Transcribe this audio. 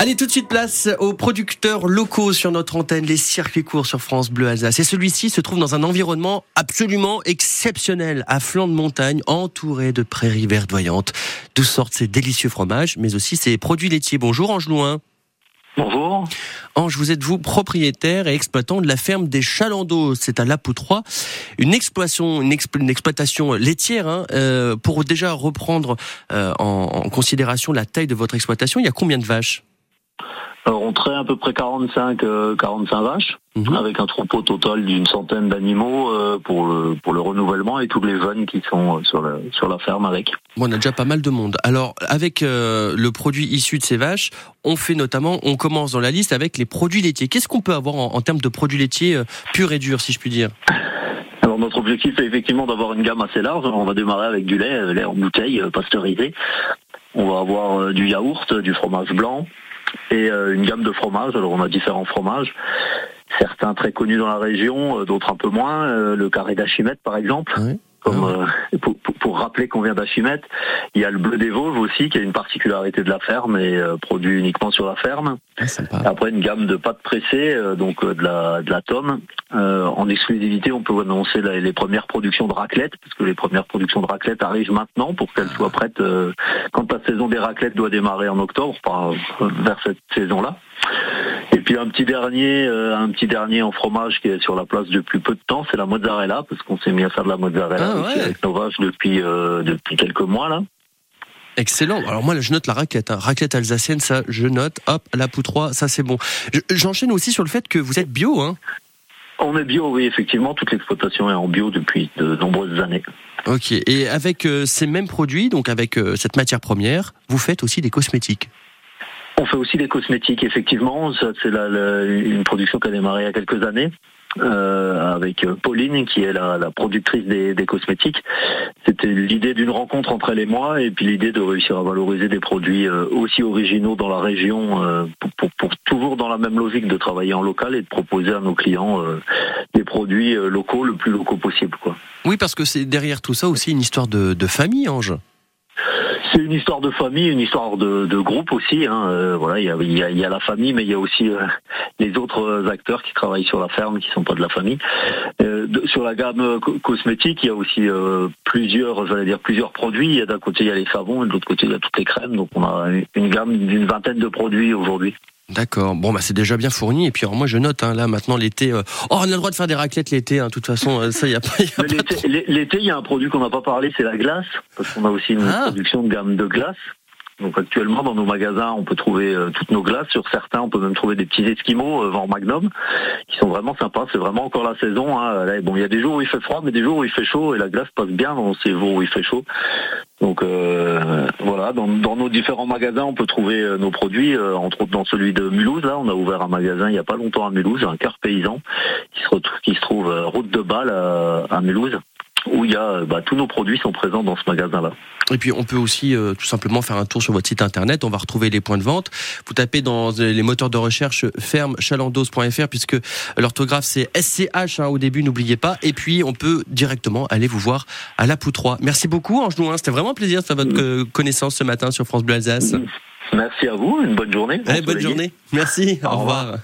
Allez, tout de suite place aux producteurs locaux sur notre antenne, les circuits courts sur France Bleu Alsace. Et celui-ci se trouve dans un environnement absolument exceptionnel, à flanc de montagne, entouré de prairies verdoyantes, d'où sortent ces délicieux fromages, mais aussi ces produits laitiers. Bonjour Ange Louin. Bonjour. Ange, vous êtes vous propriétaire et exploitant de la ferme des Chalandos, c'est à Lapoutroie, une exploitation, une, exploitation laitière. Hein, euh, pour déjà reprendre euh, en considération la taille de votre exploitation, il y a combien de vaches? On traite à peu près 45, 45 euh, vaches, mhm. avec un troupeau total d'une centaine d'animaux euh, pour, le, pour le renouvellement et tous les jeunes qui sont euh, sur, sur la ferme avec. Bon, on a déjà pas mal de monde. Alors, avec le produit issu de ces vaches, on fait notamment, on commence dans la liste avec les produits laitiers. Qu'est-ce qu'on peut avoir en, termes de produits laitiers purs et durs, si je puis dire? Alors notre objectif est effectivement d'avoir une gamme assez large. On va démarrer avec du lait, lait en bouteille, pasteurisé. On va avoir du yaourt, du fromage blanc, et euh, une gamme de fromages. Alors on a différents fromages, certains très connus dans la région, euh, d'autres un peu moins. Euh, le carré d'Achimède par exemple. Comme, ah pour, rappeler qu'on vient d'Achimède, il y a le bleu des Vosges aussi, qui a une particularité de la ferme et produit uniquement sur la ferme. Ah, Après une gamme de pâtes pressées, donc de la de la tome. en exclusivité, on peut annoncer les premières productions de raclette, parce que les premières productions de raclette arrivent maintenant pour qu'elles soient prêtes quand la saison des raclettes doit démarrer en octobre, vers cette saison-là. Et puis un petit dernier, euh, un petit dernier en fromage qui est sur la place depuis peu de temps, c'est la mozzarella, parce qu'on s'est mis à faire de la mozzarella ah avec nos vaches depuis euh, depuis quelques mois là. Excellent. Alors moi, je note la raclette, hein. raclette alsacienne, ça, je note. Hop, la poutroie, ça c'est bon. J'enchaîne aussi sur le fait que vous êtes bio, hein. On est bio, oui, effectivement. Toute l'exploitation est en bio depuis de nombreuses années. Ok. Et avec euh, ces mêmes produits, donc avec cette matière première, vous faites aussi des cosmétiques. On fait aussi des cosmétiques, effectivement. C'est une production qui a démarré il y a quelques années. Euh, avec Pauline qui est la, productrice des, cosmétiques. C'était l'idée d'une rencontre entre elle et moi et puis l'idée de réussir à valoriser des produits euh, aussi originaux dans la région euh, pour, toujours dans la même logique de travailler en local et de proposer à nos clients des produits locaux le plus locaux possible. Oui, parce que c'est derrière tout ça aussi une histoire de, de famille, Ange. C'est une histoire de famille, une histoire de, groupe aussi. Hein. Euh, voilà, il y a, la famille, mais il y a aussi euh, les autres acteurs qui travaillent sur la ferme, qui sont pas de la famille. Euh, sur la gamme cosmétique, il y a aussi plusieurs, j'allais dire plusieurs produits. D'un côté, il y a les savons, et de l'autre côté, il y a toutes les crèmes. Donc, on a une gamme d'une vingtaine de produits aujourd'hui. D'accord. Bon, bah c'est déjà bien fourni. Et puis, alors, moi, je note hein, là maintenant l'été. oh, on a le droit de faire des raclettes l'été. Hein, de toute façon, ça, il y a pas. L'été, il y a un produit qu'on n'a pas parlé, c'est la glace, parce qu'on a aussi une ah. production de gamme de glace. Donc actuellement dans nos magasins on peut trouver euh, toutes nos glaces. Sur certains on peut même trouver des petits esquimaux euh, vent magnum qui sont vraiment sympas. C'est vraiment encore la saison. Hein. bon il y a des jours où il fait froid mais des jours où il fait chaud et la glace passe bien dans ces jours où il fait chaud. Donc euh, dans, nos différents magasins on peut trouver nos produits. entre autres dans celui de Mulhouse là on a ouvert un magasin il n'y a pas longtemps à Mulhouse un cœur paysan qui se, qui se trouve route de Bâle à Mulhouse où il y a bah, tous nos produits sont présents dans ce magasin-là. Et puis on peut aussi euh, tout simplement faire un tour sur votre site internet, on va retrouver les points de vente. Vous tapez dans les moteurs de recherche fermechalandos.fr puisque l'orthographe c'est SCH hein, au début, n'oubliez pas. Et puis on peut directement aller vous voir à la Poutroie. Merci beaucoup Ange Nouin, c'était vraiment un plaisir de faire votre mm. connaissance ce matin sur France Bleu Alsace. Merci à vous, une bonne journée. bonne journée, merci, au, revoir.